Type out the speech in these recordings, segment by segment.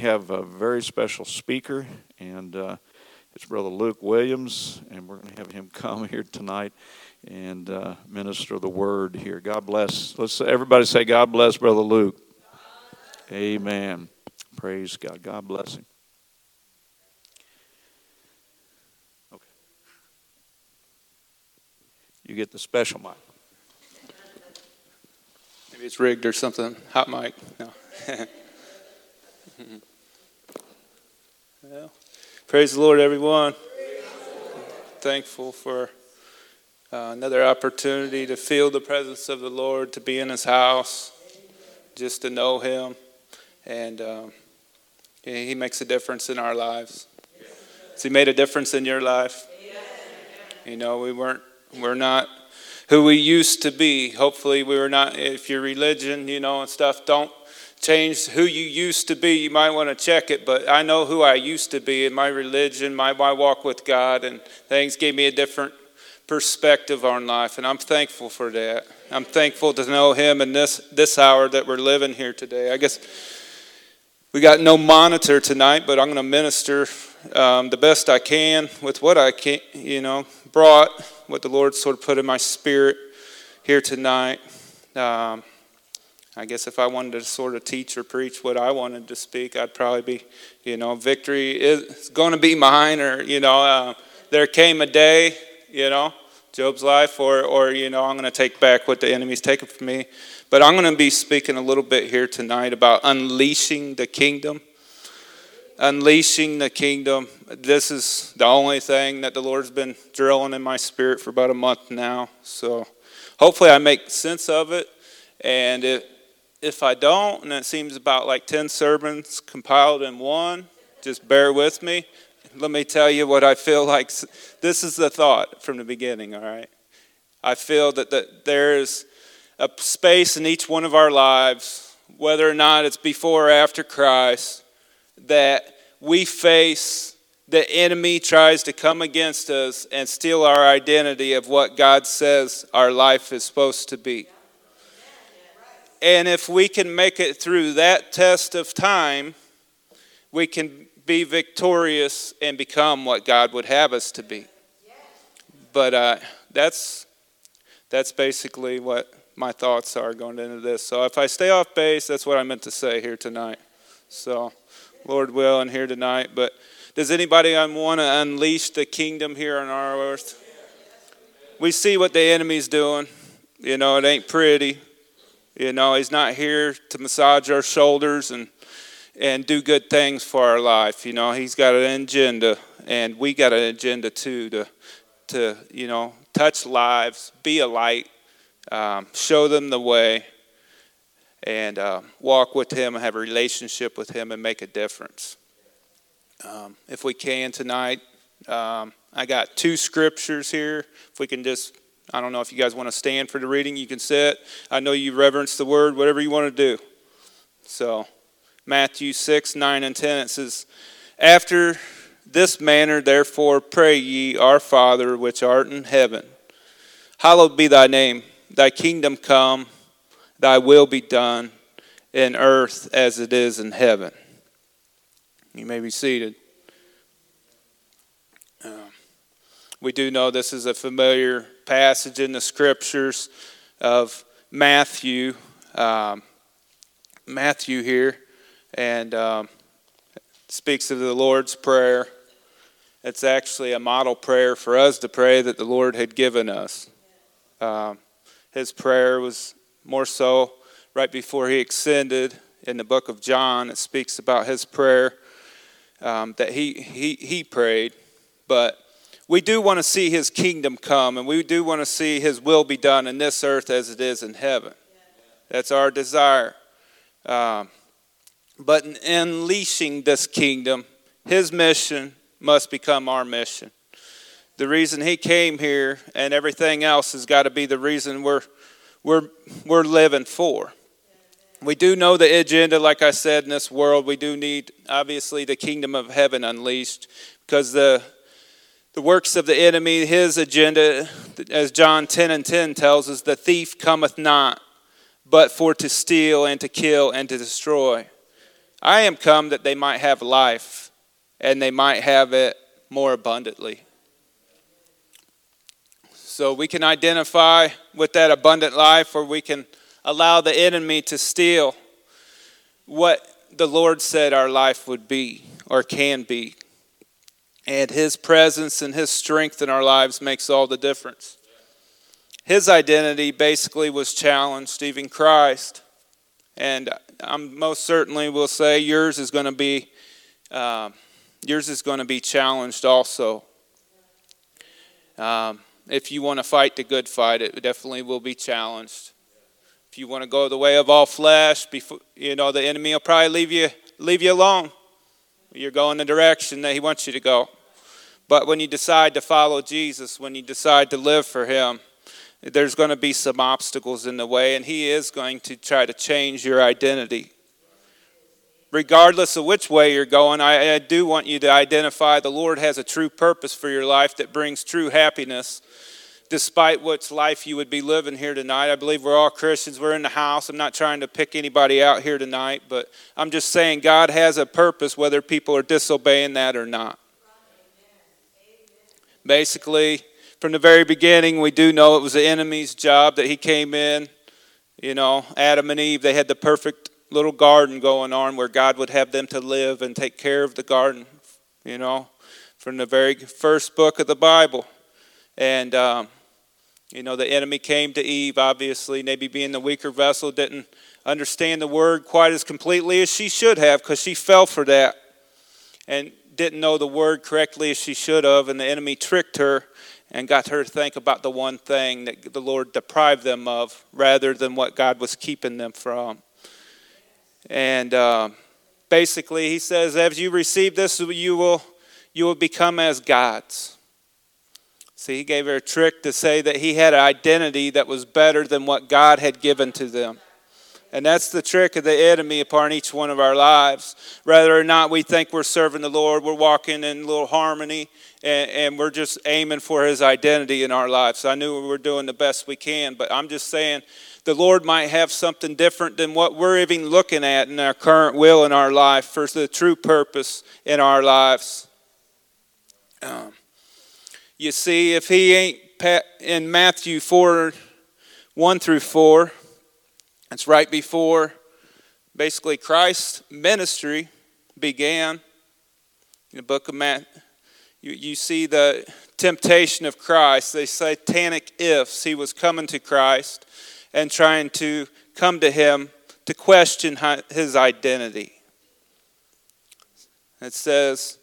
Have a very special speaker, and uh, it's Brother Luke Williams, and we're going to have him come here tonight and uh, minister the word here. God bless. Let's everybody say, God bless Brother Luke. Amen. Praise God. God bless him. Okay. You get the special mic. Maybe it's rigged or something. Hot mic. No. well, praise the Lord, everyone. Thankful for uh, another opportunity to feel the presence of the Lord, to be in His house, just to know Him. And um, He makes a difference in our lives. Has He made a difference in your life? You know, we weren't, we're not who we used to be. Hopefully, we were not, if your religion, you know, and stuff don't change who you used to be, you might want to check it. But I know who I used to be in my religion, my, my walk with God, and things gave me a different perspective on life, and I'm thankful for that. I'm thankful to know Him in this this hour that we're living here today. I guess we got no monitor tonight, but I'm going to minister um, the best I can with what I can, you know, brought what the Lord sort of put in my spirit here tonight. Um, I guess if I wanted to sort of teach or preach what I wanted to speak, I'd probably be, you know, victory is going to be mine, or you know, uh, there came a day, you know, Job's life, or, or you know, I'm going to take back what the enemy's taken from me. But I'm going to be speaking a little bit here tonight about unleashing the kingdom. Unleashing the kingdom. This is the only thing that the Lord's been drilling in my spirit for about a month now. So hopefully I make sense of it. And if, if I don't, and it seems about like 10 sermons compiled in one, just bear with me let me tell you what I feel like. This is the thought from the beginning, all right? I feel that, that there's a space in each one of our lives, whether or not it's before or after Christ, that we face the enemy tries to come against us and steal our identity of what God says our life is supposed to be. And if we can make it through that test of time, we can be victorious and become what God would have us to be. But uh, that's that's basically what my thoughts are going into this. So if I stay off base, that's what I meant to say here tonight. So, Lord will, and here tonight. But does anybody want to unleash the kingdom here on our earth? We see what the enemy's doing. You know, it ain't pretty. You know, he's not here to massage our shoulders and and do good things for our life. You know, he's got an agenda, and we got an agenda too to, to you know, touch lives, be a light, um, show them the way, and uh, walk with him and have a relationship with him and make a difference. Um, if we can tonight, um, I got two scriptures here. If we can just, I don't know if you guys want to stand for the reading, you can sit. I know you reverence the word, whatever you want to do. So. Matthew 6, 9, and 10, it says, After this manner, therefore, pray ye, Our Father, which art in heaven. Hallowed be thy name. Thy kingdom come, thy will be done in earth as it is in heaven. You may be seated. Uh, we do know this is a familiar passage in the scriptures of Matthew. Um, Matthew here and um, speaks of the Lord's Prayer. It's actually a model prayer for us to pray that the Lord had given us. Um, his prayer was more so right before he ascended in the book of John. It speaks about his prayer um, that he, he, he prayed. But we do want to see his kingdom come, and we do want to see his will be done in this earth as it is in heaven. That's our desire. Um, but in unleashing this kingdom, His mission must become our mission. The reason He came here and everything else has got to be the reason we're, we're, we're living for. We do know the agenda, like I said, in this world. We do need, obviously, the kingdom of heaven unleashed because the, the works of the enemy, his agenda, as John 10 and 10 tells us, the thief cometh not, but for to steal and to kill and to destroy. I am come that they might have life, and they might have it more abundantly. So we can identify with that abundant life, or we can allow the enemy to steal what the Lord said our life would be or can be. And his presence and his strength in our lives makes all the difference. His identity basically was challenged, even Christ. And I'm most certainly will say yours is going to be uh, yours is going to be challenged also. Um, if you want to fight the good fight, it definitely will be challenged. If you want to go the way of all flesh, before, you know the enemy will probably leave you leave you alone. You're going the direction that he wants you to go. But when you decide to follow Jesus, when you decide to live for him, there's going to be some obstacles in the way, and he is going to try to change your identity. Regardless of which way you're going, I, I do want you to identify the Lord has a true purpose for your life that brings true happiness despite what life you would be living here tonight. I believe we're all Christians. We're in the house. I'm not trying to pick anybody out here tonight, but I'm just saying God has a purpose whether people are disobeying that or not. Basically, from the very beginning, we do know it was the enemy's job that he came in. You know, Adam and Eve, they had the perfect little garden going on where God would have them to live and take care of the garden, you know, from the very first book of the Bible. And, um, you know, the enemy came to Eve, obviously, maybe being the weaker vessel, didn't understand the word quite as completely as she should have because she fell for that and didn't know the word correctly as she should have. And the enemy tricked her and got her to think about the one thing that the Lord deprived them of rather than what God was keeping them from. And uh, basically, he says, as you receive this, you will, you will become as gods. See, he gave her a trick to say that he had an identity that was better than what God had given to them. And that's the trick of the enemy upon each one of our lives. Whether or not we think we're serving the Lord, we're walking in little harmony, and, and, we're just aiming for his identity in our lives. I knew we were doing the best we can, but I'm just saying the Lord might have something different than what we're even looking at in our current will in our life for the true purpose in our lives. Um, you see, if he ain't in Matthew 4 1 through 4, it's right before basically Christ's ministry began. In the book of Matthew, you, you see the temptation of Christ, the satanic ifs. He was coming to Christ and trying to come to him to question his identity. It says,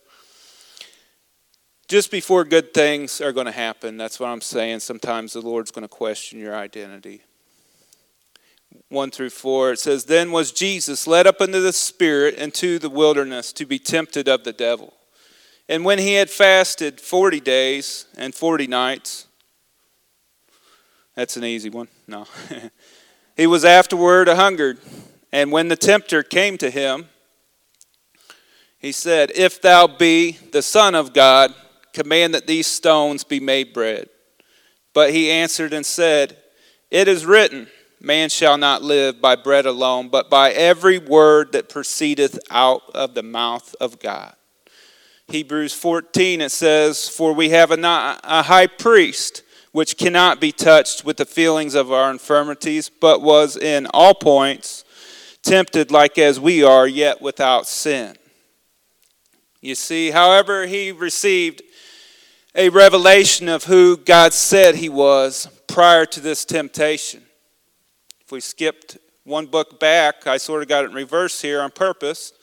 just before good things are going to happen. That's what I'm saying. Sometimes the Lord's going to question your identity. 1 through 4, it says, Then was Jesus led up into the Spirit into the wilderness to be tempted of the devil. And when he had fasted 40 days and 40 nights, that's an easy one. No. he was afterward a hungered. And when the tempter came to him, he said, If thou be the Son of God, command that these stones be made bread. But he answered and said, It is written, Man shall not live by bread alone, but by every word that proceedeth out of the mouth of God. Hebrews 14, it says, For we have a, high priest which cannot be touched with the feelings of our infirmities, but was in all points tempted like as we are, yet without sin. You see, however, he received a revelation of who God said he was prior to this temptation. If we skipped one book back, I sort of got it in reverse here on purpose.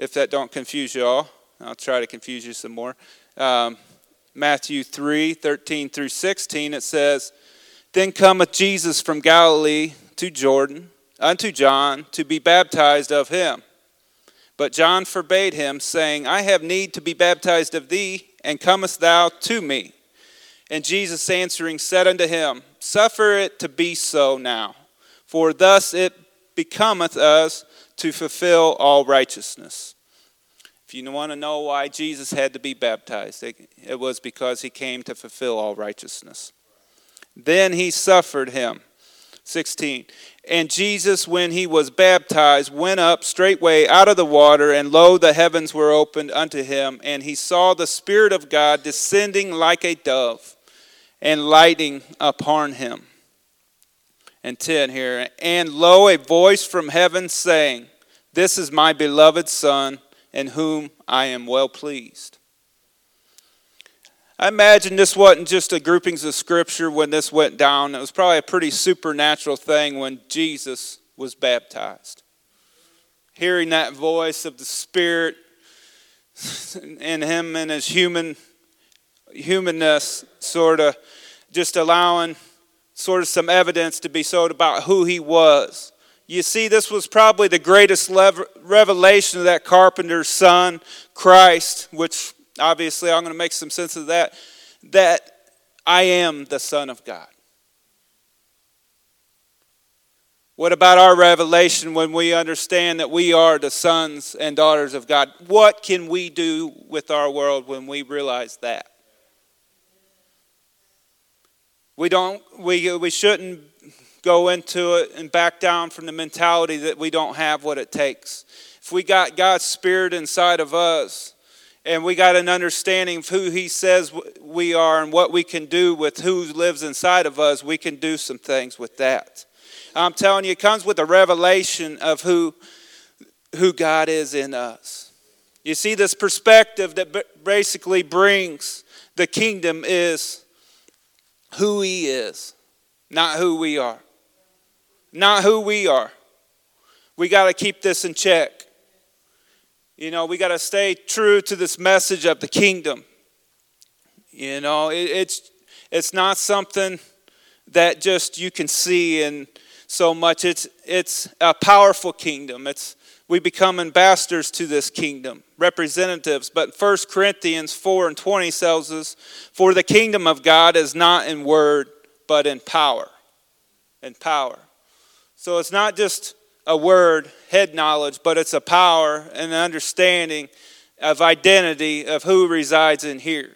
If that don't confuse you all, I'll try to confuse you some more. Um, Matthew 3 13 through 16, it says, Then cometh Jesus from Galilee to Jordan unto John to be baptized of him. But John forbade him, saying, I have need to be baptized of thee, and comest thou to me? And Jesus answering said unto him, Suffer it to be so now, for thus it becometh us to fulfill all righteousness. If you want to know why Jesus had to be baptized, it was because he came to fulfill all righteousness. Then he suffered him. 16. And Jesus, when he was baptized, went up straightway out of the water, and lo, the heavens were opened unto him, and he saw the Spirit of God descending like a dove and lighting upon him. And 10 here. And lo, a voice from heaven saying, This is my beloved Son, in whom I am well pleased. I imagine this wasn't just a groupings of scripture when this went down. It was probably a pretty supernatural thing when Jesus was baptized. Hearing that voice of the Spirit in him and his human humanness, sort of just allowing sort of some evidence to be sold about who he was. You see, this was probably the greatest revelation of that carpenter's son, Christ, which obviously I'm going to make some sense of that, that I am the Son of God. What about our revelation when we understand that we are the sons and daughters of God? What can we do with our world when we realize that? We don't we we shouldn't go into it and back down from the mentality that we don't have what it takes. If we got God's spirit inside of us, and we got an understanding of who he says we are and what we can do with who lives inside of us, we can do some things with that. I'm telling you, it comes with a revelation of who, who God is in us. You see, this perspective that basically brings the kingdom is who he is, not who we are. Not who we are. We got to keep this in check. You know, we got to stay true to this message of the kingdom. You know, it, it's it's not something that just you can see and so much. It's it's a powerful kingdom. It's we become ambassadors to this kingdom, representatives. But 1 Corinthians 4 and 20 tells us, For the kingdom of God is not in word, but in power. In power. So it's not just a word, head knowledge, but it's a power and an understanding of identity of who resides in here.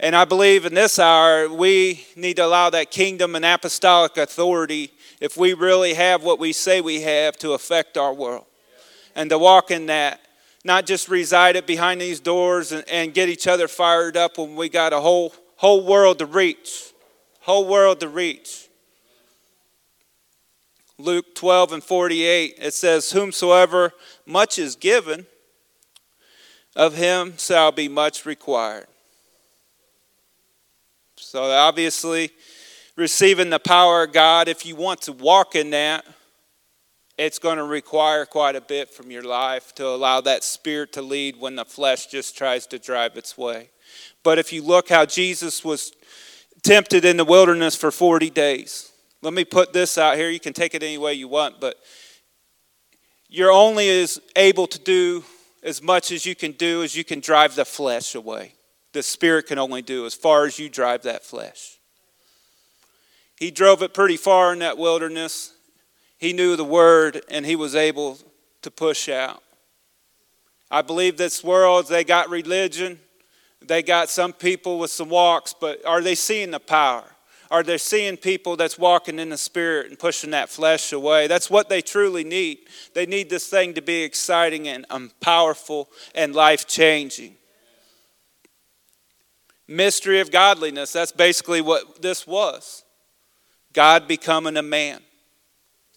And I believe in this hour, we need to allow that kingdom and apostolic authority, if we really have what we say we have, to affect our world. And to walk in that, not just reside it behind these doors and, and get each other fired up when we got a whole, whole world to reach. Whole world to reach. Luke 12 and 48, it says, Whomsoever much is given, of him shall be much required. So, obviously, receiving the power of God, if you want to walk in that, it's going to require quite a bit from your life to allow that spirit to lead when the flesh just tries to drive its way. But if you look how Jesus was tempted in the wilderness for 40 days, let me put this out here. You can take it any way you want, but you're only as able to do as much as you can do as you can drive the flesh away. The Spirit can only do as far as you drive that flesh. He drove it pretty far in that wilderness. He knew the word and he was able to push out. I believe this world, they got religion, they got some people with some walks, but are they seeing the power? Are they seeing people that's walking in the spirit and pushing that flesh away? That's what they truly need. They need this thing to be exciting and um, powerful and life changing. Mystery of godliness, that's basically what this was. God becoming a man.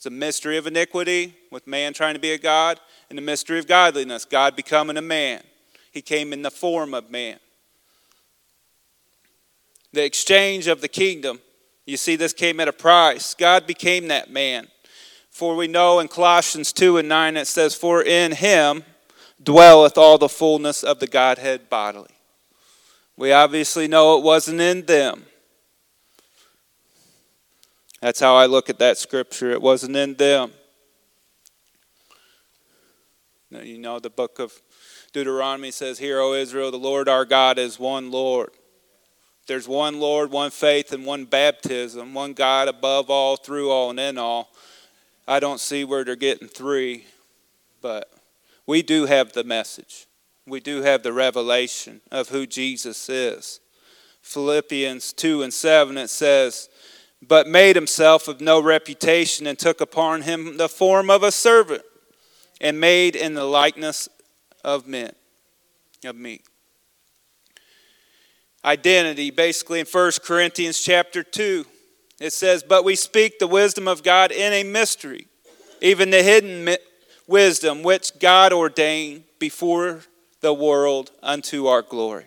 A mystery of iniquity with man trying to be a God, and the mystery of godliness, God becoming a man. He came in the form of man the exchange of the kingdom. You see, this came at a price. God became that man. For we know in Colossians 2 and 9 it says, For in him dwelleth all the fullness of the Godhead bodily. We obviously know it wasn't in them. That's how I look at that scripture. It wasn't in them. You know, the book of Deuteronomy says, Hear, O Israel, the Lord our God is one Lord. There's one Lord, one faith, and one baptism, one God above all, through all, and in all. I don't see where they're getting three, but we do have the message. We do have the revelation of who Jesus is. Philippians 2 and 7, it says, But made himself of no reputation and took upon him the form of a servant and made in the likeness of men, of me identity basically in 1 Corinthians chapter 2. It says, But we speak the wisdom of God in a mystery, even the hidden wisdom which God ordained before the world unto our glory,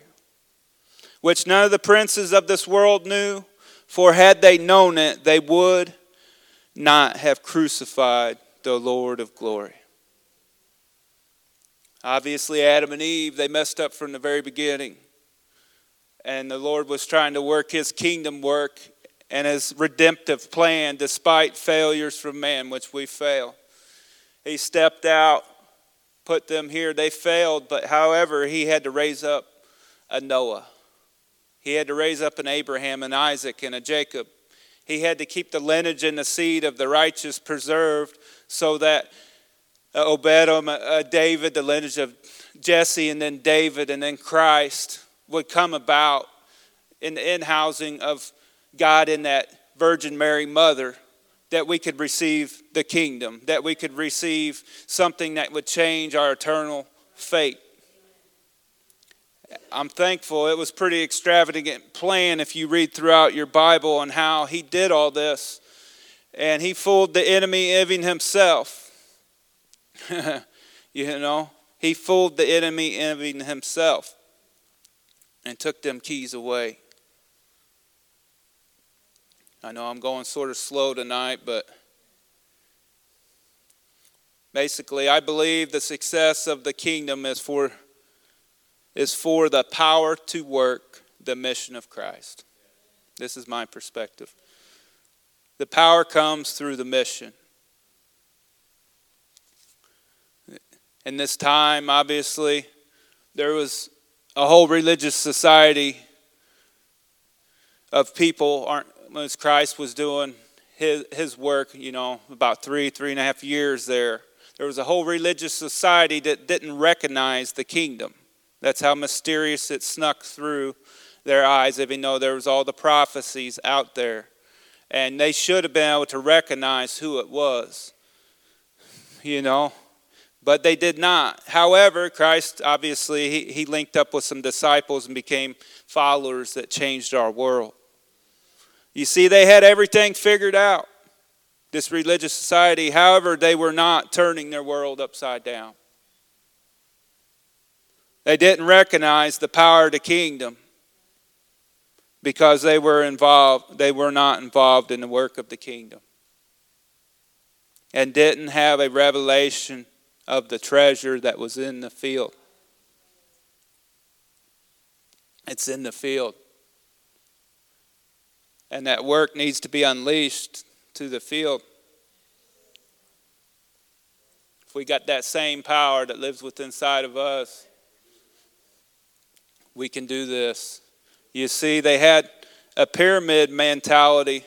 which none of the princes of this world knew, for had they known it, they would not have crucified the Lord of glory. Obviously, Adam and Eve, they messed up from the very beginning and the Lord was trying to work his kingdom work and his redemptive plan despite failures from man, which we fail. He stepped out, put them here. They failed, but however, he had to raise up a Noah. He had to raise up an Abraham, and Isaac, and a Jacob. He had to keep the lineage and the seed of the righteous preserved so that uh, Obed, uh, David, the lineage of Jesse, and then David, and then Christ would come about in the in housing of God in that Virgin Mary mother, that we could receive the kingdom, that we could receive something that would change our eternal fate. I'm thankful. It was pretty extravagant plan if you read throughout your Bible on how he did all this. And he fooled the enemy even himself. you know, he fooled the enemy even himself and took them keys away. I know I'm going sort of slow tonight, but basically, I believe the success of the kingdom is for, is for the power to work the mission of Christ. This is my perspective. The power comes through the mission. In this time, obviously, there was a whole religious society of people aren't as Christ was doing his, his work, you know, about three, three and a half years there, there was a whole religious society that didn't recognize the kingdom. That's how mysterious it snuck through their eyes, even though there was all the prophecies out there. And they should have been able to recognize who it was. You know, but they did not. However, Christ obviously he, he linked up with some disciples and became followers that changed our world. You see, they had everything figured out. This religious society, however, they were not turning their world upside down. They didn't recognize the power of the kingdom because they were involved, they were not involved in the work of the kingdom. And didn't have a revelation of the treasure that was in the field. It's in the field. And that work needs to be unleashed to the field. If we got that same power that lives within inside of us, we can do this. You see, they had a pyramid mentality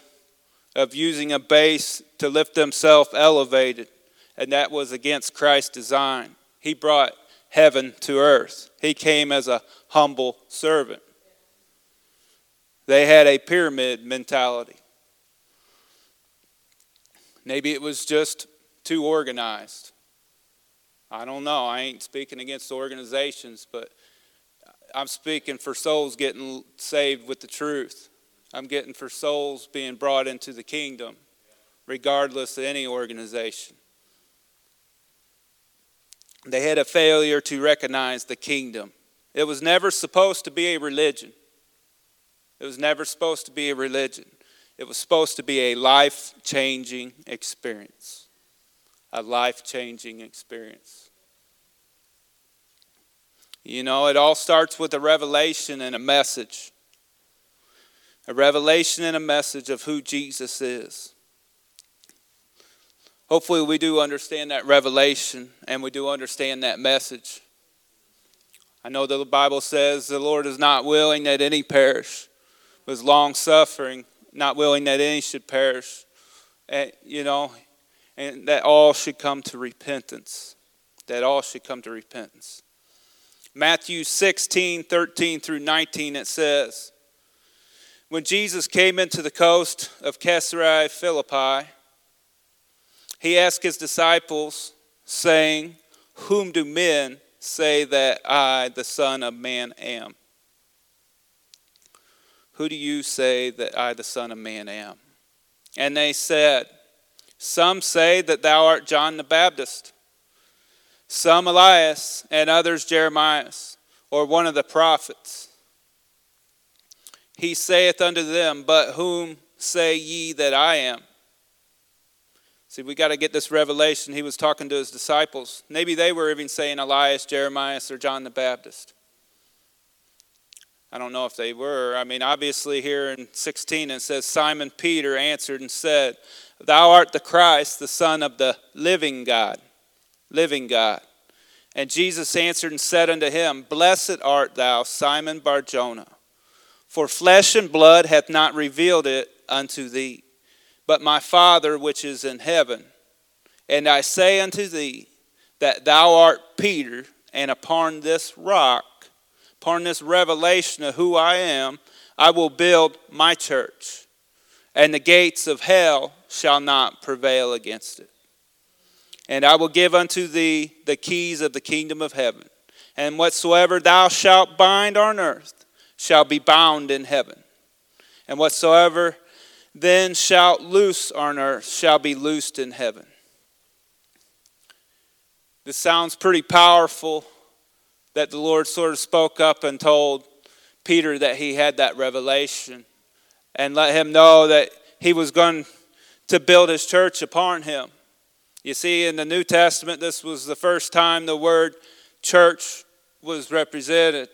of using a base to lift themselves elevated and that was against Christ's design. He brought heaven to earth, He came as a humble servant. They had a pyramid mentality. Maybe it was just too organized. I don't know. I ain't speaking against organizations, but I'm speaking for souls getting saved with the truth. I'm getting for souls being brought into the kingdom, regardless of any organization. They had a failure to recognize the kingdom. It was never supposed to be a religion. It was never supposed to be a religion. It was supposed to be a life changing experience. A life changing experience. You know, it all starts with a revelation and a message. A revelation and a message of who Jesus is. Hopefully, we do understand that revelation and we do understand that message. I know the Bible says the Lord is not willing that any perish, was long suffering, not willing that any should perish. And, you know, and that all should come to repentance. That all should come to repentance. Matthew 16, 13 through 19, it says, When Jesus came into the coast of Caesarea Philippi, he asked his disciples, saying, Whom do men say that I, the Son of Man, am? Who do you say that I, the Son of Man, am? And they said, Some say that thou art John the Baptist, some Elias, and others Jeremiah, or one of the prophets. He saith unto them, But whom say ye that I am? See, we got to get this revelation. He was talking to his disciples. Maybe they were even saying Elias, Jeremiah, or John the Baptist. I don't know if they were. I mean, obviously, here in 16 it says, Simon Peter answered and said, Thou art the Christ, the Son of the living God. Living God. And Jesus answered and said unto him, Blessed art thou, Simon Barjona, for flesh and blood hath not revealed it unto thee, but my Father which is in heaven. And I say unto thee that thou art Peter, and upon this rock upon this revelation of who I am, I will build my church, and the gates of hell shall not prevail against it. And I will give unto thee the keys of the kingdom of heaven. And whatsoever thou shalt bind on earth shall be bound in heaven. And whatsoever then shalt loose on earth shall be loosed in heaven. This sounds pretty powerful that the Lord sort of spoke up and told Peter that he had that revelation and let him know that he was going to build his church upon him. You see, in the New Testament, this was the first time the word church was represented.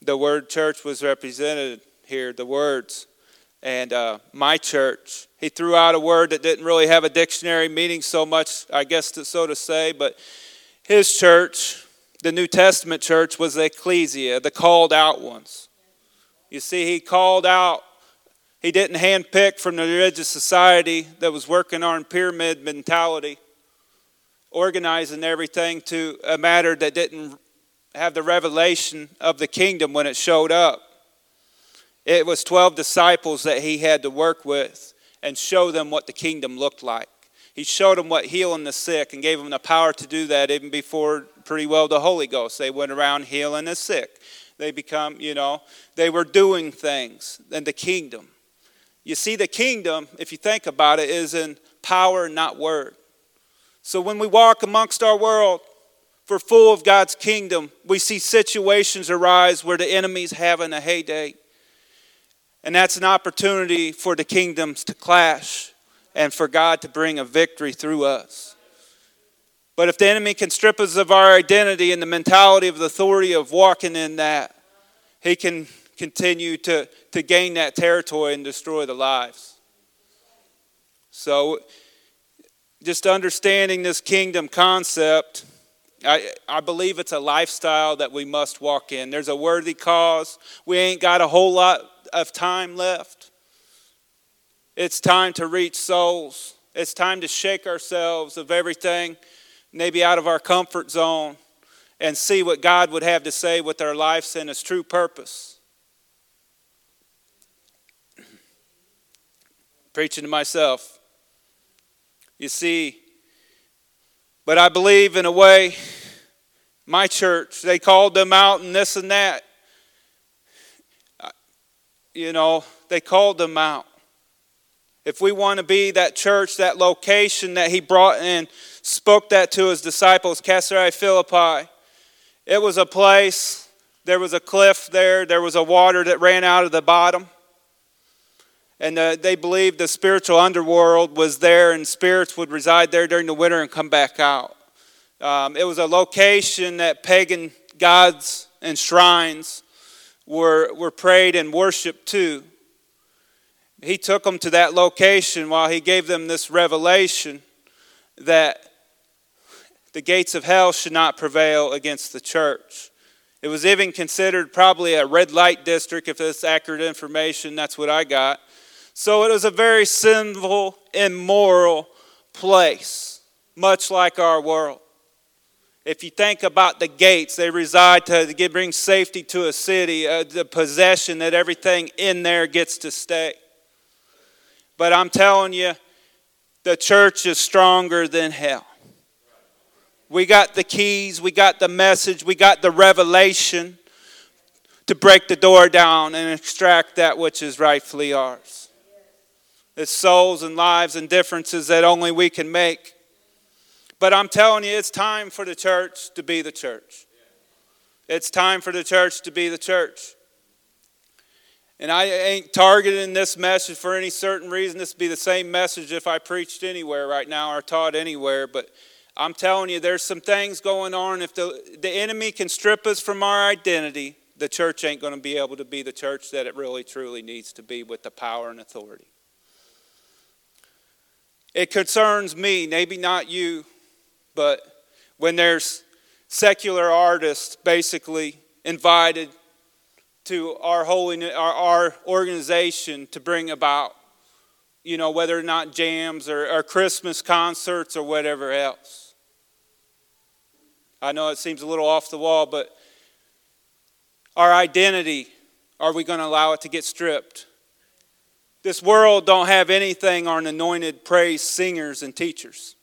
The word church was represented here, the words. And uh, my church. He threw out a word that didn't really have a dictionary meaning so much, I guess, to, so to say, but his church the New Testament church was the ecclesia, the called out ones. You see, he called out, he didn't handpick from the religious society that was working on pyramid mentality, organizing everything to a matter that didn't have the revelation of the kingdom when it showed up. It was 12 disciples that he had to work with and show them what the kingdom looked like. He showed them what healing the sick and gave them the power to do that even before pretty well the Holy Ghost. They went around healing the sick. They become, you know, they were doing things in the kingdom. You see, the kingdom, if you think about it, is in power, not word. So when we walk amongst our world, for full of God's kingdom, we see situations arise where the enemy's having a heyday. And that's an opportunity for the kingdoms to clash and for God to bring a victory through us. But if the enemy can strip us of our identity and the mentality of the authority of walking in that, he can continue to, to gain that territory and destroy the lives. So, just understanding this kingdom concept, I, I believe it's a lifestyle that we must walk in. There's a worthy cause. We ain't got a whole lot of time left. It's time to reach souls. It's time to shake ourselves of everything, maybe out of our comfort zone, and see what God would have to say with our lives and His true purpose. Preaching to myself. You see, but I believe in a way, my church, they called them out and this and that. You know, they called them out if we want to be that church, that location that he brought and spoke that to his disciples, Caesarea Philippi, it was a place, there was a cliff there, there was a water that ran out of the bottom. And uh, they believed the spiritual underworld was there and spirits would reside there during the winter and come back out. Um, it was a location that pagan gods and shrines were, were prayed and worshiped to he took them to that location while he gave them this revelation that the gates of hell should not prevail against the church. It was even considered probably a red light district, if that's accurate information. That's what I got. So it was a very sinful, immoral place, much like our world. If you think about the gates, they reside to bring safety to a city, uh, the possession that everything in there gets to stay. But I'm telling you, the church is stronger than hell. We got the keys, we got the message, we got the revelation to break the door down and extract that which is rightfully ours. It's souls and lives and differences that only we can make. But I'm telling you, it's time for the church to be the church. It's time for the church to be the church. And I ain't targeting this message for any certain reason. This would be the same message if I preached anywhere right now or taught anywhere. But I'm telling you, there's some things going on. If the, the enemy can strip us from our identity, the church ain't going to be able to be the church that it really truly needs to be with the power and authority. It concerns me, maybe not you, but when there's secular artists basically invited to our holiness, our, our organization to bring about, you know, whether or not jams or, or Christmas concerts or whatever else. I know it seems a little off the wall, but our identity, are we going to allow it to get stripped? This world don't have anything on anointed praise singers and teachers.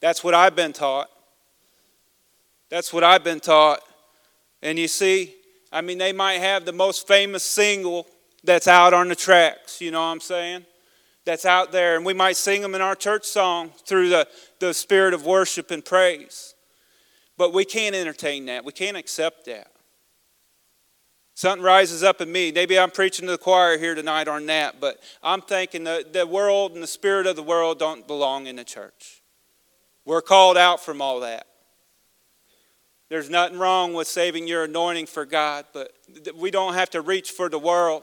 That's what I've been taught. That's what I've been taught. And you see, I mean, they might have the most famous single that's out on the tracks, you know what I'm saying? That's out there, and we might sing them in our church song through the, the spirit of worship and praise. But we can't entertain that. We can't accept that. Something rises up in me. Maybe I'm preaching to the choir here tonight on that, but I'm thinking the, the world and the spirit of the world don't belong in the church. We're called out from all that. There's nothing wrong with saving your anointing for God, but we don't have to reach for the world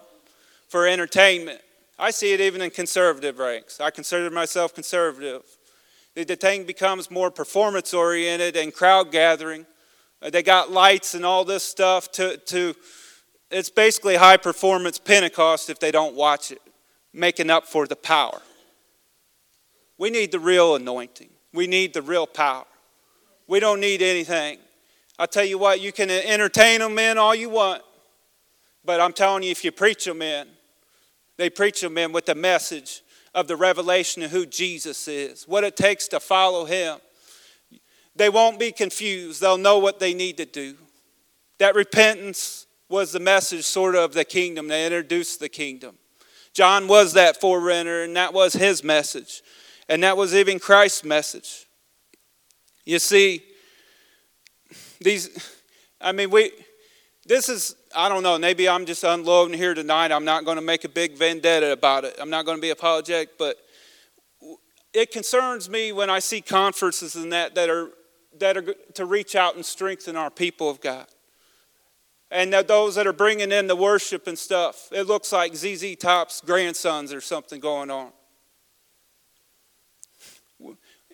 for entertainment. I see it even in conservative ranks. I consider myself conservative. The, thing becomes more performance oriented and crowd gathering. Uh, they got lights and all this stuff to, to it's basically high performance Pentecost if they don't watch it, making up for the power. We need the real anointing. We need the real power. We don't need anything I'll tell you what, you can entertain them in all you want, but I'm telling you, if you preach them in, they preach them in with the message of the revelation of who Jesus is, what it takes to follow him. They won't be confused, they'll know what they need to do. That repentance was the message, sort of, the kingdom. They introduced the kingdom. John was that forerunner, and that was his message. And that was even Christ's message. You see, these, I mean, we, this is, I don't know, maybe I'm just unloading here tonight. I'm not going to make a big vendetta about it. I'm not going to be apologetic, but it concerns me when I see conferences and that that are, that are to reach out and strengthen our people of God. And those that are bringing in the worship and stuff, it looks like ZZ Top's grandsons or something going on.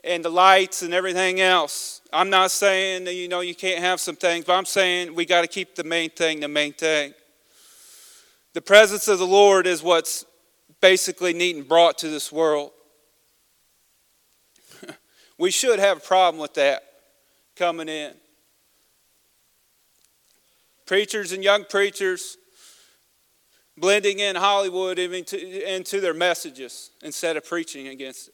And the lights and everything else. I'm not saying that, you know, you can't have some things, but I'm saying we got to keep the main thing the main thing. The presence of the Lord is what's basically needing brought to this world. we should have a problem with that coming in. Preachers and young preachers blending in Hollywood into, into their messages instead of preaching against it.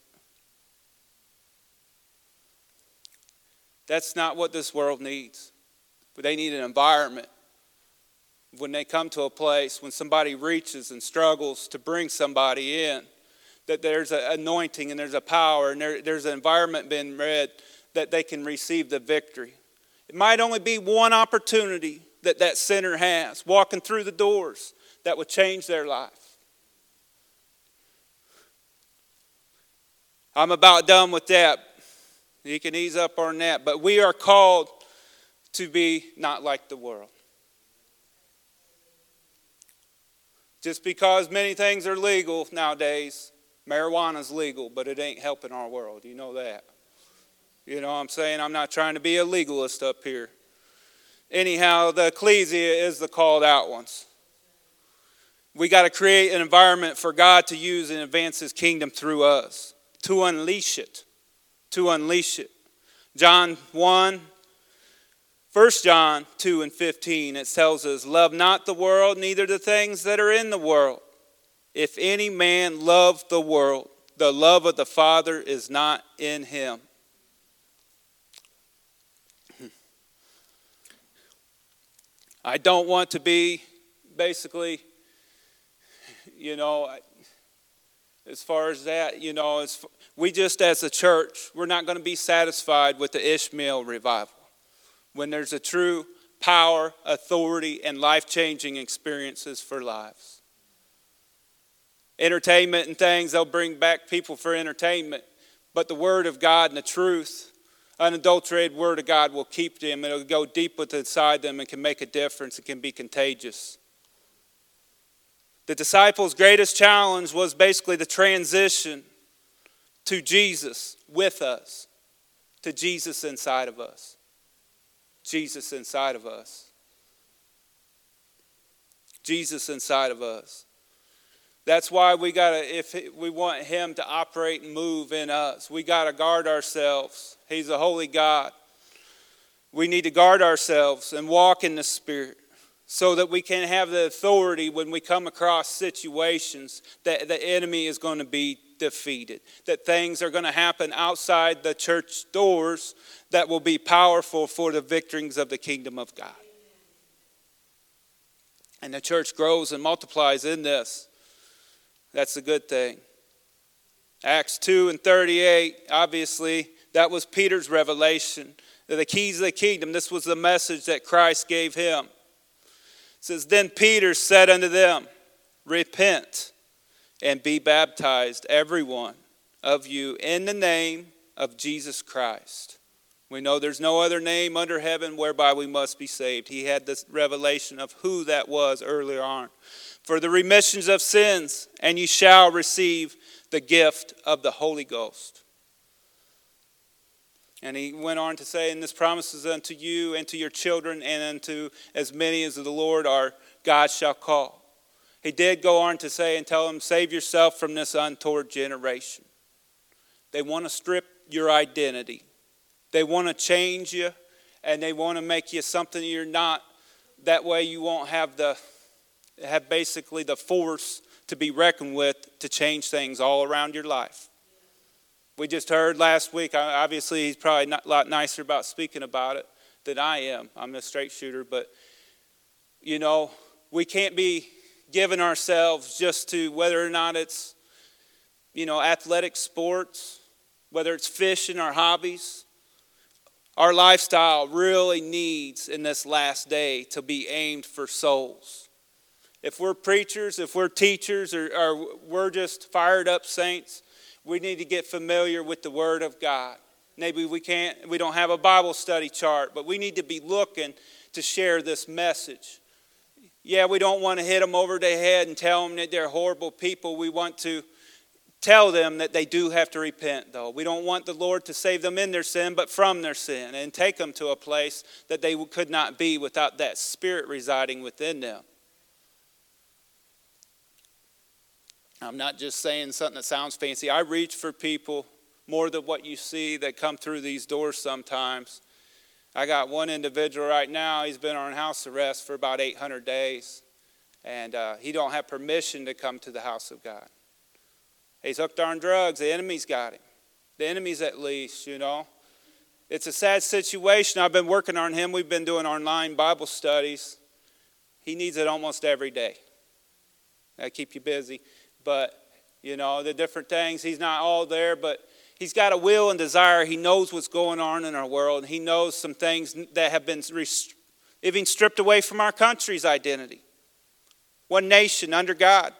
That's not what this world needs. But they need an environment. When they come to a place, when somebody reaches and struggles to bring somebody in, that there's an anointing and there's a power and there, there's an environment being read that they can receive the victory. It might only be one opportunity that that sinner has, walking through the doors, that would change their life. I'm about done with that. You can ease up on that. But we are called to be not like the world. Just because many things are legal nowadays Marijuana's legal, but it ain't helping our world. You know that. You know what I'm saying? I'm not trying to be a legalist up here. Anyhow, the ecclesia is the called out ones. We got to create an environment for God to use and advance His kingdom through us, to unleash it. To unleash it. John 1, 1 John 2 and 15, it tells us, Love not the world, neither the things that are in the world. If any man love the world, the love of the Father is not in him. I don't want to be basically, you know, as far as that, you know, as, we just as a church, we're not going to be satisfied with the Ishmael revival. When there's a true power, authority, and life changing experiences for lives. Entertainment and things, they'll bring back people for entertainment, but the Word of God and the truth unadulterated word of God will keep them. It'll go deep inside them and can make a difference. It can be contagious. The disciples' greatest challenge was basically the transition to Jesus with us, to Jesus inside of us. Jesus inside of us. Jesus inside of us. That's why we got to, if we want Him to operate and move in us, we got to guard ourselves. He's a holy God. We need to guard ourselves and walk in the Spirit so that we can have the authority when we come across situations that the enemy is going to be defeated, that things are going to happen outside the church doors that will be powerful for the victories of the kingdom of God. And the church grows and multiplies in this. That's a good thing. Acts 2 and 38, obviously, that was Peter's revelation. The keys of the kingdom. This was the message that Christ gave him. It says, Then Peter said unto them, Repent and be baptized, every one of you, in the name of Jesus Christ. We know there's no other name under heaven whereby we must be saved. He had this revelation of who that was earlier on for the remissions of sins, and you shall receive the gift of the Holy Ghost. And he went on to say, And this promises unto you and to your children and unto as many as the Lord our God shall call. He did go on to say and tell them, Save yourself from this untoward generation. They want to strip your identity, they want to change you, and they want to make you something you're not. That way you won't have the have basically the force to be reckoned with to change things all around your life. We just heard last week, obviously, he's probably not a lot nicer about speaking about it than I am. I'm a straight shooter, but you know, we can't be giving ourselves just to whether or not it's, you know, athletic sports, whether it's fishing or hobbies. Our lifestyle really needs in this last day to be aimed for souls if we're preachers, if we're teachers, or, or we're just fired up saints, we need to get familiar with the Word of God. Maybe we can't, we don't have a Bible study chart, but we need to be looking to share this message. Yeah, we don't want to hit them over the head and tell them that they're horrible people. We want to tell them that they do have to repent, though. We don't want the Lord to save them in their sin, but from their sin, and take them to a place that they could not be without that Spirit residing within them. I'm not just saying something that sounds fancy. I reach for people more than what you see that come through these doors sometimes. I got one individual right now, he's been on house arrest for about 800 days, and uh, he don't have permission to come to the house of God. He's hooked on drugs. The enemy's got him. The enemy's at least, you know. It's a sad situation. I've been working on him. We've been doing online Bible studies. He needs it almost every day. I keep you busy but you know the different things. He's not all there, but he's got a will and desire. He knows what's going on in our world. He knows some things that have been even stripped away from our country's identity. One nation under God.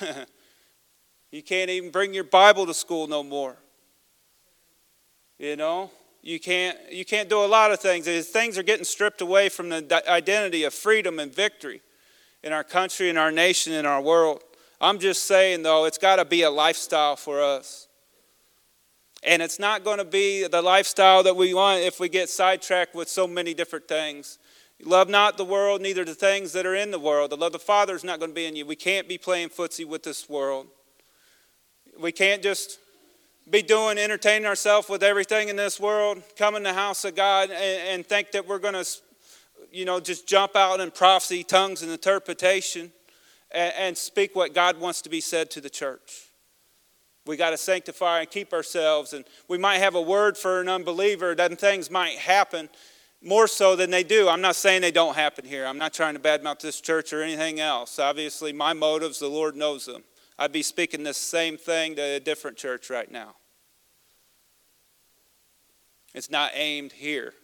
you can't even bring your Bible to school no more. You know, you can't you can't do a lot of things. Things are getting stripped away from the identity of freedom and victory in our country, in our nation, in our world. I'm just saying, though, it's got to be a lifestyle for us. And it's not going to be the lifestyle that we want if we get sidetracked with so many different things. Love not the world, neither the things that are in the world. The love of the Father is not going to be in you. We can't be playing footsie with this world. We can't just be doing, entertaining ourselves with everything in this world, come in the house of God and, and think that we're going to, you know, just jump out in prophecy, tongues, and interpretation and, speak what God wants to be said to the church. We got to sanctify and keep ourselves. And we might have a word for an unbeliever, then things might happen more so than they do. I'm not saying they don't happen here. I'm not trying to badmouth this church or anything else. Obviously, my motives, the Lord knows them. I'd be speaking this same thing to a different church right now. It's not aimed here.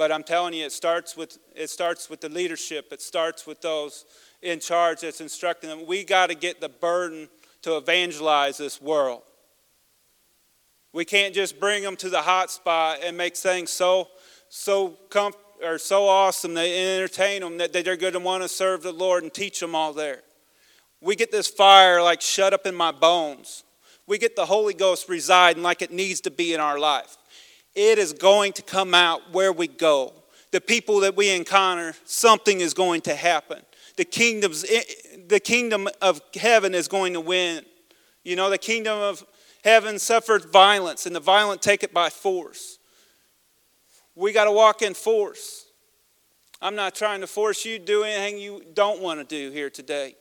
But I'm telling you, it starts with it starts with the leadership. It starts with those in charge that's instructing them. We got to get the burden to evangelize this world. We can't just bring them to the hot spot and make things so so comf- or so awesome they entertain them that they're going to want to serve the Lord and teach them all there. We get this fire like shut up in my bones. We get the Holy Ghost residing like it needs to be in our life. It is going to come out where we go. The people that we encounter, something is going to happen the kingdoms the kingdom of heaven is going to win. You know, the kingdom of heaven suffered violence, and the violent take it by force. We got to walk in force. I'm not trying to force you to do anything you don't want to do here today.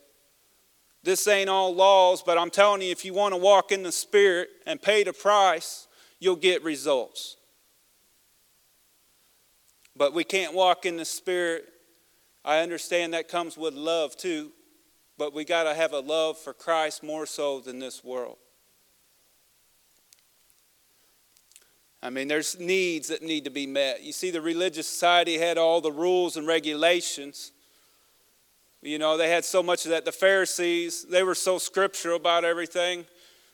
This ain't all laws, but I'm telling you, if you want to walk in the Spirit and pay the price, you'll get results. But we can't walk in the Spirit I understand that comes with love too, but we got to have a love for Christ more so than this world. I mean, there's needs that need to be met. You see, the religious society had all the rules and regulations. You know, they had so much of that. The Pharisees, they were so scriptural about everything.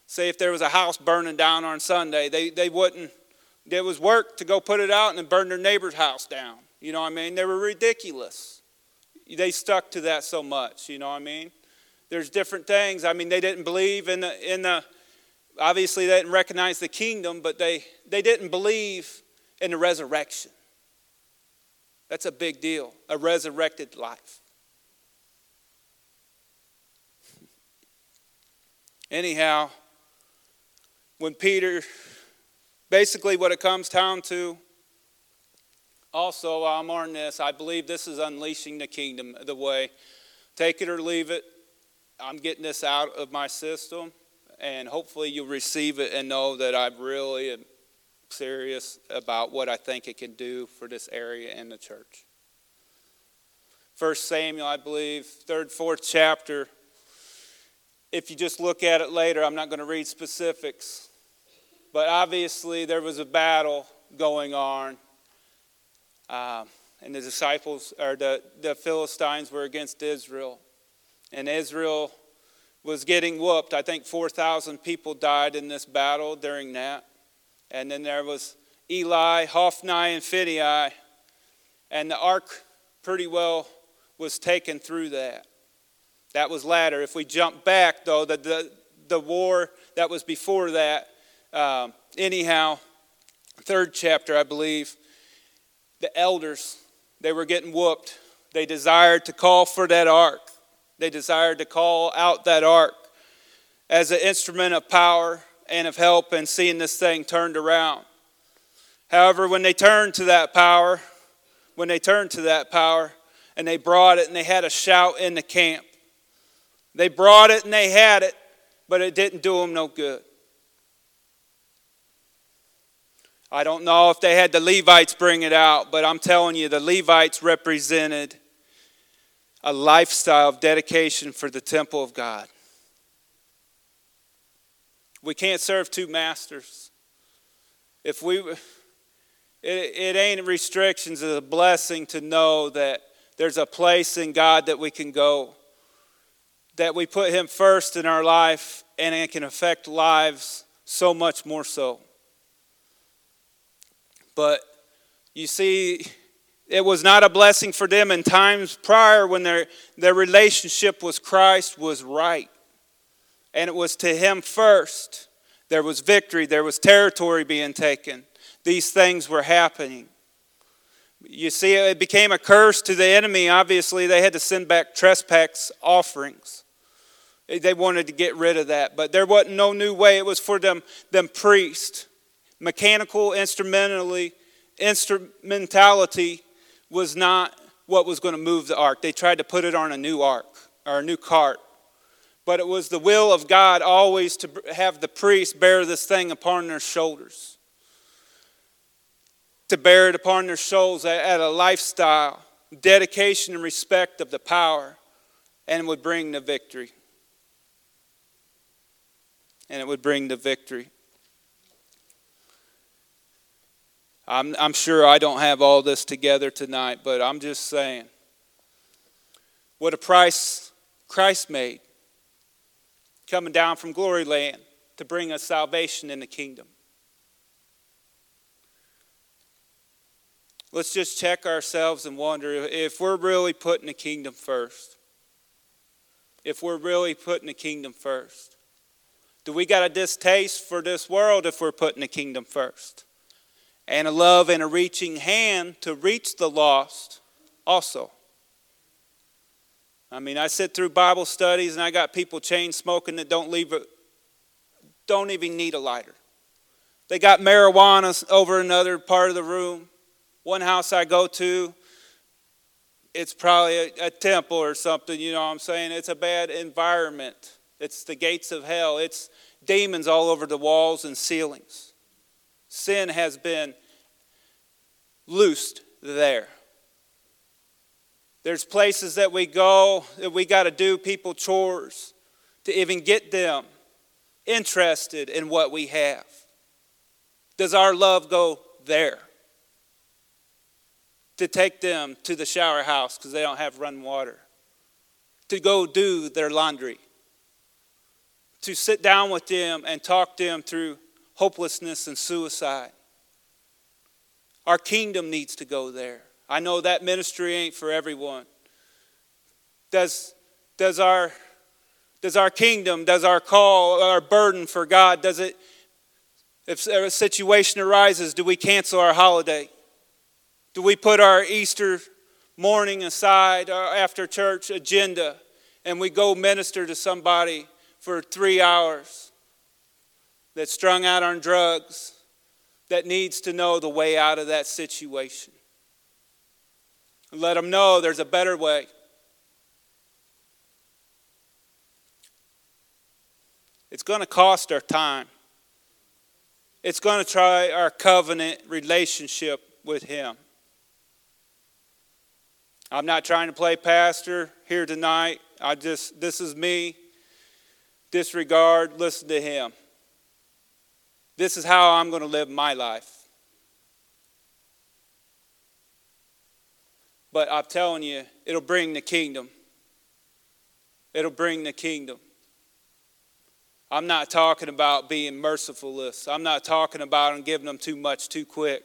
Say, if there was a house burning down on Sunday, they, they wouldn't, it was work to go put it out and then burn their neighbor's house down. You know what I mean? They were ridiculous they stuck to that so much, you know what I mean? There's different things. I mean, they didn't believe in the, in the obviously they didn't recognize the kingdom, but they, they didn't believe in the resurrection. That's a big deal, a resurrected life. Anyhow, when Peter, basically what it comes down to, also, I'm on this. I believe this is unleashing the kingdom the way. Take it or leave it. I'm getting this out of my system, and hopefully you'll receive it and know that I really am serious about what I think it can do for this area and the church. First Samuel, I believe, third, fourth chapter. If you just look at it later, I'm not going to read specifics, but obviously there was a battle going on uh, and the disciples, or the, the Philistines, were against Israel. And Israel was getting whooped. I think 4,000 people died in this battle during that. And then there was Eli, Hophni, and Phinehas. And the ark pretty well was taken through that. That was latter. If we jump back, though, the, the, the war that was before that, um, anyhow, third chapter, I believe, the elders, they were getting whooped. They desired to call for that ark. They desired to call out that ark as an instrument of power and of help in seeing this thing turned around. However, when they turned to that power, when they turned to that power and they brought it and they had a shout in the camp, they brought it and they had it, but it didn't do them no good. I don't know if they had the Levites bring it out, but I'm telling you, the Levites represented a lifestyle of dedication for the temple of God. We can't serve two masters. If we, it, it ain't restrictions, it's a blessing to know that there's a place in God that we can go, that we put Him first in our life, and it can affect lives so much more so. But you see, It was not a blessing for them in times prior when their, their relationship with Christ was right. And it was to Him first. There was victory, there was territory being taken. These things were happening. You see, it became a curse to the enemy. Obviously, they had to send back trespass offerings. They wanted to get rid of that, but there wasn't no new way. It was for them, them priests. Mechanical instrumentally, instrumentality was not what was going to move the ark. They tried to put it on a new ark or a new cart. But it was the will of God always to have the priests bear this thing upon their shoulders. To bear it upon their shoulders at a lifestyle, dedication and respect of the power, and it would bring the victory and it would bring the victory. I'm, I'm sure I don't have all this together tonight, but I'm just saying what a price Christ made coming down from glory land to bring us salvation in the kingdom. Let's just check ourselves and wonder if we're really putting the kingdom first. If we're really putting the kingdom first. Do we got a distaste for this world if we're putting the kingdom first? And a love and a reaching hand to reach the lost also. I mean, I sit through Bible studies and I got people chain smoking that don't leave a, don't even need a lighter. They got marijuana over another part of the room. One house I go to, it's probably a, a temple or something, you know what I'm saying? It's a bad environment. It's the gates of hell. It's demons all over the walls and ceilings. Sin has been loosed there. There's places that we go that we got to do people chores to even get them interested in what we have. Does our love go there? To take them to the shower house because they don't have running water. To go do their laundry to sit down with them and talk them through hopelessness and suicide. Our kingdom needs to go there. I know that ministry ain't for everyone. Does, does, our, does our kingdom, does our call, our burden for God, does it, if a situation arises, do we cancel our holiday? Do we put our Easter morning aside, our after church agenda, and we go minister to somebody for three hours that's strung out on drugs that needs to know the way out of that situation. Let them know there's a better way. It's going to cost our time. It's going to try our covenant relationship with Him. I'm not trying to play pastor here tonight. I just, this is me disregard, listen to him. This is how I'm going to live my life. But I'm telling you, it'll bring the kingdom. It'll bring the kingdom. I'm not talking about being mercifulness. I'm not talking about giving them too much too quick.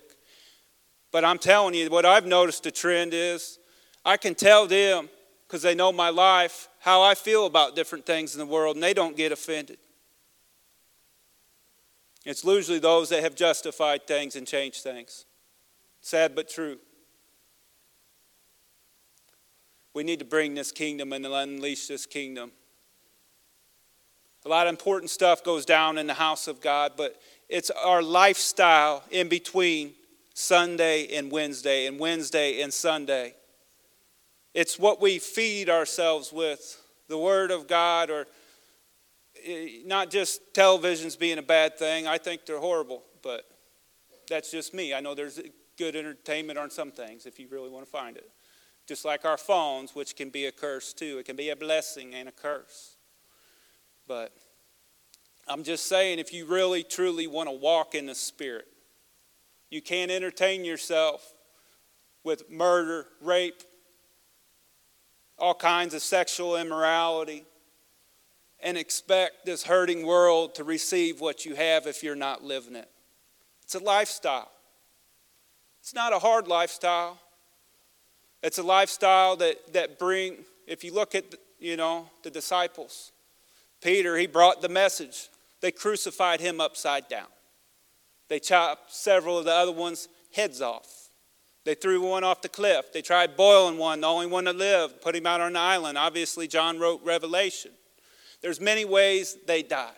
But I'm telling you, what I've noticed the trend is I can tell them because they know my life, how I feel about different things in the world, and they don't get offended. It's usually those that have justified things and changed things. Sad but true. We need to bring this kingdom and unleash this kingdom. A lot of important stuff goes down in the house of God, but it's our lifestyle in between Sunday and Wednesday, and Wednesday and Sunday. It's what we feed ourselves with the Word of God, or Eh, not just televisions being a bad thing. I think they're horrible, but that's just me. I know there's good entertainment on some things if you really want to find it. Just like our phones, which can be a curse too. It can be a blessing and a curse. But I'm just saying, if you really truly want to walk in the Spirit, you can't entertain yourself with murder, rape, all kinds of sexual immorality, and expect this hurting world to receive what you have if you're not living it. It's a lifestyle. It's not a hard lifestyle. It's a lifestyle that, that bring, if you look at, you know, the disciples, Peter, he brought the message. They crucified him upside down. They chopped several of the other ones' heads off. They threw one off the cliff. They tried boiling one, the only one that lived, put him out on an island. Obviously, John wrote Revelation. There's many ways they died.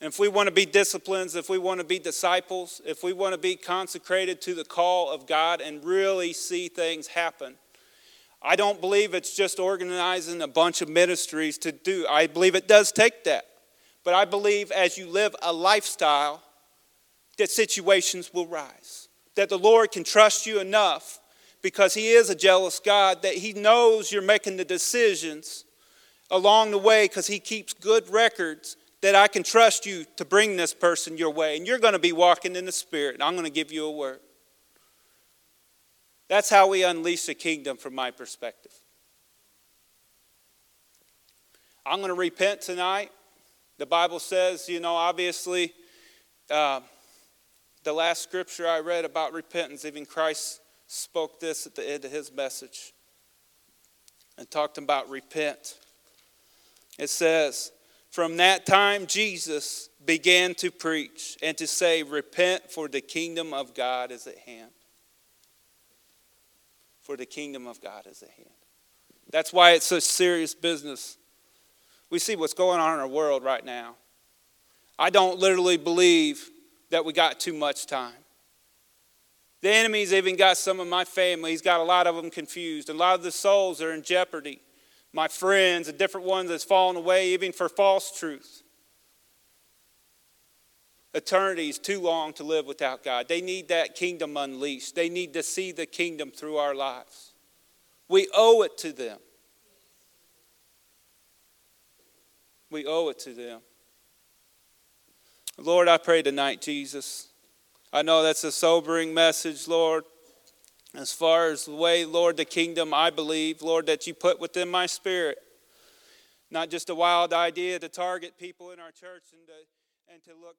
And if we want to be disciplines, if we want to be disciples, if we want to be consecrated to the call of God and really see things happen, I don't believe it's just organizing a bunch of ministries to do. I believe it does take that. But I believe as you live a lifestyle, that situations will rise. That the Lord can trust you enough because He is a jealous God, that He knows you're making the decisions along the way because He keeps good records that I can trust you to bring this person your way. And you're going to be walking in the Spirit, and I'm going to give you a word. That's how we unleash the kingdom from my perspective. I'm going to repent tonight. The Bible says, you know, obviously, uh, the last scripture I read about repentance, even Christ spoke this at the end of his message and talked about repent. It says, From that time, Jesus began to preach and to say, Repent, for the kingdom of God is at hand. For the kingdom of God is at hand. That's why it's such serious business. We see what's going on in our world right now. I don't literally believe that we got too much time. The enemy's even got some of my family, he's got a lot of them confused. A lot of the souls are in jeopardy. My friends, the different ones that's fallen away, even for false truth. Eternity is too long to live without God. They need that kingdom unleashed. They need to see the kingdom through our lives. We owe it to them. We owe it to them. Lord, I pray tonight, Jesus. I know that's a sobering message, Lord. As far as the way, Lord, the kingdom, I believe, Lord, that you put within my spirit. Not just a wild idea to target people in our church and to, and to look